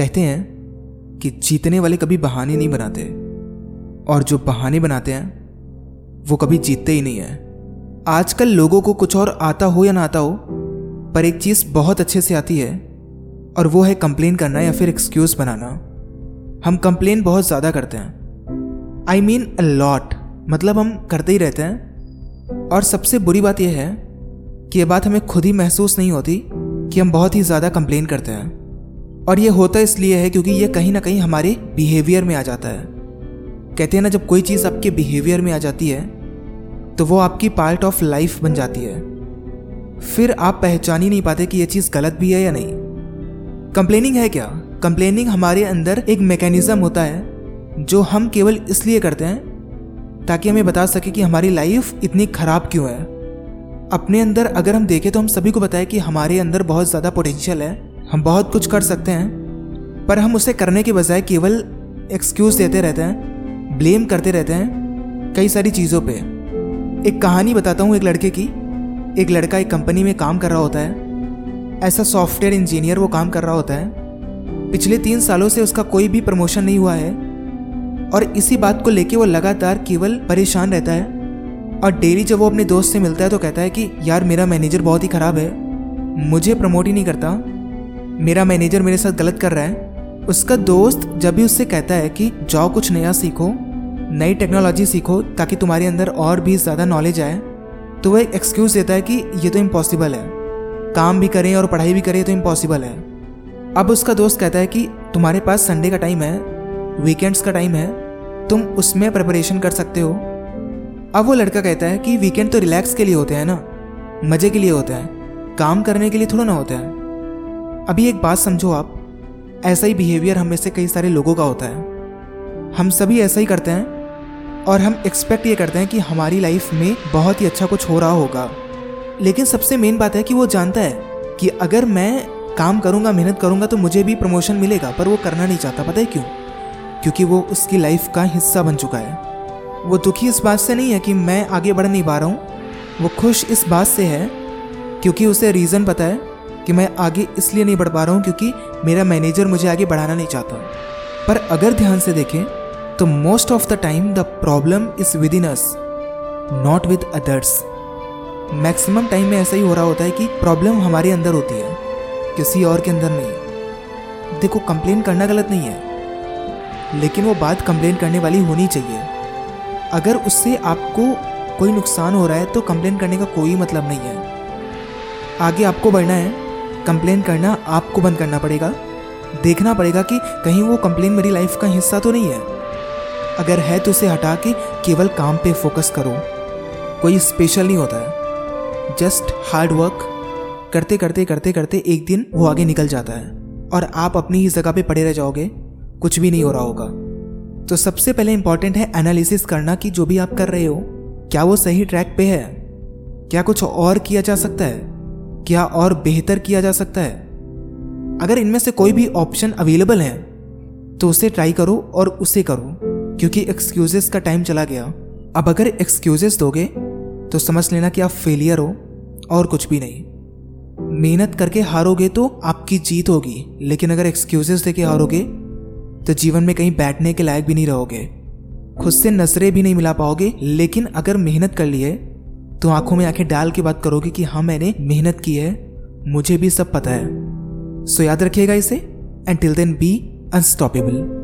कहते हैं कि जीतने वाले कभी बहाने नहीं बनाते, और जो बहाने बनाते हैं, वो कभी जीतते ही नहीं है। आजकल लोगों को कुछ और आता हो या ना आता हो, पर एक चीज़ बहुत अच्छे से आती है, और वो है कंप्लेन करना या फिर एक्सक्यूज बनाना। हम कंप्लेन बहुत ज़्यादा करते हैं। आई मीन अ लॉट मतलब हम करते ही रहते हैं। और सबसे बुरी बात यह है कि ये बात हमें खुद ही महसूस नहीं होती कि हम बहुत ही ज़्यादा कंप्लेन करते हैं। और ये होता इसलिए है क्योंकि ये कहीं ना कहीं हमारे बिहेवियर में आ जाता है। कहते हैं ना, जब कोई चीज़ आपके बिहेवियर में आ जाती है तो वो आपकी पार्ट ऑफ़ लाइफ बन जाती है। फिर आप पहचान ही नहीं पाते कि ये चीज़ गलत भी है या नहीं। कंप्लेनिंग है क्या? कंप्लेनिंग हमारे अंदर एक मैकेनिज्म होता है, जो हम केवल इसलिए करते हैं, ताकि हमें बता सके कि हमारी लाइफ इतनी खराब क्यों है। अपने अंदर अगर हम देखें तो हम सभी को बताएँ कि हमारे अंदर बहुत ज़्यादा पोटेंशियल है। हम बहुत कुछ कर सकते हैं, पर हम उसे करने के बजाय केवल एक्सक्यूज देते रहते हैं ब्लेम करते रहते हैं कई सारी चीज़ों पे। एक कहानी बताता हूँ एक लड़के की। एक लड़का एक कंपनी में काम कर रहा होता है। ऐसा सॉफ्टवेयर इंजीनियर वो काम कर रहा होता है। पिछले तीन सालों से उसका कोई भी प्रमोशन नहीं हुआ है और इसी बात को लेके वो लगातार केवल परेशान रहता है। और डेली जब वो अपने दोस्त से मिलता है तो कहता है कि, यार मेरा मैनेजर बहुत ही ख़राब है, मुझे प्रमोट ही नहीं करता मेरा मैनेजर मेरे साथ गलत कर रहा है। उसका दोस्त जब भी उससे कहता है कि, जाओ कुछ नया सीखो, नई टेक्नोलॉजी सीखो, ताकि तुम्हारे अंदर और भी ज़्यादा नॉलेज आए तो वह एक एक्सक्यूज़ देता है कि, ये तो इम्पॉसिबल है। काम भी करें और पढ़ाई भी करें तो इम्पॉसिबल है। अब उसका दोस्त कहता है कि, तुम्हारे पास संडे का टाइम है वीकेंड्स का टाइम है, तुम उसमें प्रिपरेशन कर सकते हो। अब वो लड़का कहता है कि वीकेंड तो रिलैक्स के लिए होते हैं ना, मज़े के लिए होते हैं, काम करने के लिए थोड़ा ना होता है। अभी एक बात समझो आप। ऐसा ही बिहेवियर हम में से कई सारे लोगों का होता है। हम सभी ऐसा ही करते हैं और हम एक्सपेक्ट ये करते हैं कि हमारी लाइफ में बहुत ही अच्छा कुछ हो रहा होगा। लेकिन सबसे मेन बात है कि वो जानता है कि अगर मैं काम करूँगा, मेहनत करूँगा तो मुझे भी प्रमोशन मिलेगा, पर वो करना नहीं चाहता। पता है क्यों? क्योंकि वो उसकी लाइफ का हिस्सा बन चुका है। वो दुखी इस बात से नहीं है कि मैं आगे बढ़ नहीं पा रहा हूँ। वो खुश इस बात से है, क्योंकि उसे रीज़न पता है कि मैं आगे इसलिए नहीं बढ़ पा रहा हूँ क्योंकि मेरा मैनेजर मुझे आगे बढ़ाना नहीं चाहता। पर अगर ध्यान से देखें तो most of the time the problem is within us not with others maximum time में ऐसा ही हो रहा होता है कि प्रॉब्लम हमारे अंदर होती है, किसी और के अंदर नहीं। देखो कंप्लेन करना गलत नहीं है, लेकिन वो बात कंप्लेन करने वाली होनी चाहिए। अगर उससे आपको कोई नुकसान हो रहा है तो कंप्लेन करने का कोई मतलब नहीं है। आगे आपको बढ़ना है कंप्लेन करना आपको बंद करना पड़ेगा। देखना पड़ेगा कि कहीं वो कंप्लेन मेरी लाइफ का हिस्सा तो नहीं है। अगर है तो उसे हटा के केवल काम पे फोकस करो। कोई स्पेशल नहीं होता है। जस्ट हार्ड वर्क करते करते करते करते एक दिन वो आगे निकल जाता है। और आप अपनी ही जगह पे पड़े रह जाओगे। कुछ भी नहीं हो रहा होगा। तो सबसे पहले इंपॉर्टेंट है एनालिसिस करना कि जो भी आप कर रहे हो, क्या वो सही ट्रैक पे है? क्या कुछ और किया जा सकता है? क्या और बेहतर किया जा सकता है? अगर इनमें से कोई भी ऑप्शन अवेलेबल है तो उसे ट्राई करो और उसे करो, क्योंकि एक्सक्यूजेस का टाइम चला गया। अब अगर एक्सक्यूजेस दोगे तो समझ लेना कि आप फेलियर हो और कुछ भी नहीं। मेहनत करके हारोगे तो आपकी जीत होगी, लेकिन अगर एक्सक्यूजेस देके हारोगे तो जीवन में कहीं बैठने के लायक भी नहीं रहोगे। खुद से नज़रें भी नहीं मिला पाओगे, लेकिन अगर मेहनत कर लिए तो आँखों में आँखें डाल के बात करोगे कि हाँ मैंने मेहनत की है, मुझे भी सब पता है। सो याद रखिएगा इसे। And till then be unstoppable